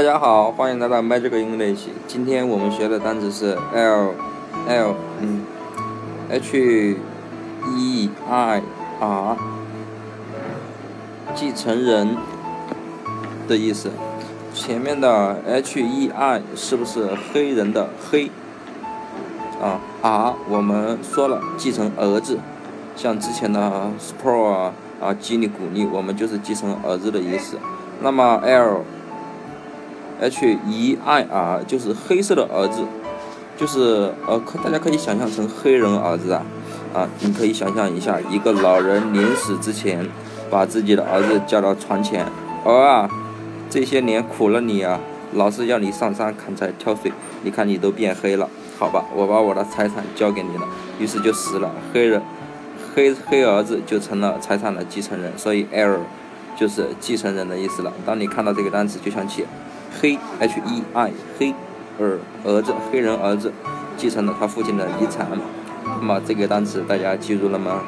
大家好，欢迎来到 Magic English。今天我们学的单词是 L L 嗯 H E I R，继承人的意思。前面的 H E I 是不是黑人的黑？啊，R 我们说了继承儿子，像之前的 s p o r 啊啊激励鼓励，我们就是继承儿子的意思。那么 L H E I R 就是黑色的儿子，就是呃，可大家可以想象成黑人儿子啊啊，你可以想象一下，一个老人临死之前，把自己的儿子叫到床前，儿啊，这些年苦了你啊，老是要你上山砍柴挑水，你看你都变黑了，好吧，我把我的财产交给你了，于是就死了，黑人黑黑儿子就成了财产的继承人，所以 L 就是继承人的意思了。当你看到这个单词，就想起。黑 H E I 黑儿儿子黑人儿子继承了他父亲的遗产，那么这个单词大家记住了吗？